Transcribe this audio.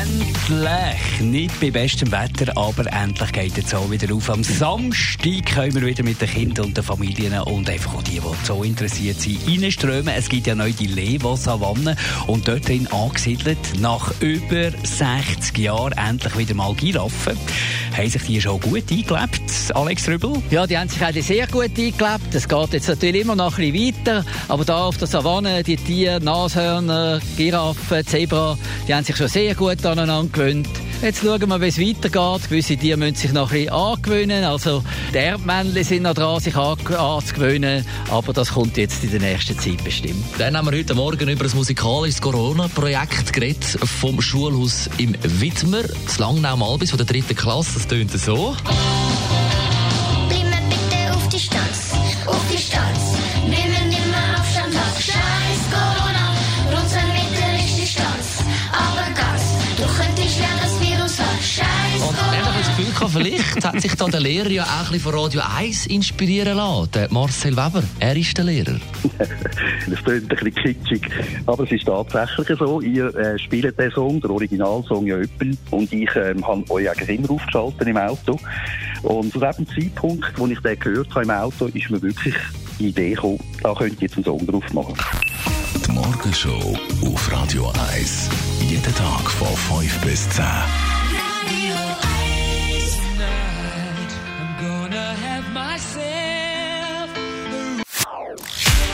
Endlich! Nicht bei bestem Wetter, aber endlich geht es auch wieder auf. Am Samstag können wir wieder mit den Kindern und den Familien und einfach auch die, die so interessiert sind, reinströmen. Es gibt ja neu die Levo-Savanne und dort drin angesiedelt, nach über 60 Jahren endlich wieder mal Giraffen. Haben sich die schon gut eingelebt, Alex Rübel? Ja, die haben sich eigentlich sehr gut eingelebt. Es geht jetzt natürlich immer noch ein bisschen weiter. Aber da auf der Savanne, die Tiere, Nashörner, Giraffen, Zebra, die haben sich schon sehr gut aneinander gewöhnt. Jetzt schauen wir, wie es weitergeht. Gewisse Tiere müssen sich noch ein bisschen angewöhnen. Also, die Erdmännchen sind noch dran, sich anzugewöhnen. Aber das kommt jetzt in der nächsten Zeit bestimmt. Dann haben wir heute Morgen über ein musikalisches Corona-Projekt geredet vom Schulhaus im Widmer. Das Langnau Malbis von der dritten Klasse. Das tönt so. Gefühl, gehabt, vielleicht hat sich da der Lehrer ja auch ein bisschen von Radio 1 inspirieren lassen. Der Marcel Weber, er ist der Lehrer. Das klingt ein bisschen kitschig, aber es ist tatsächlich so. Ihr äh, spielt den Song, der Originalsong ja öppel und ich ähm, habe euch auch immer aufgeschaltet im Auto. Und zu dem Zeitpunkt, wo ich den gehört habe im Auto, ist mir wirklich die Idee gekommen, da könnt ihr jetzt einen Song drauf machen. Die Morgenshow auf Radio 1. Jeden Tag von 5 bis 10.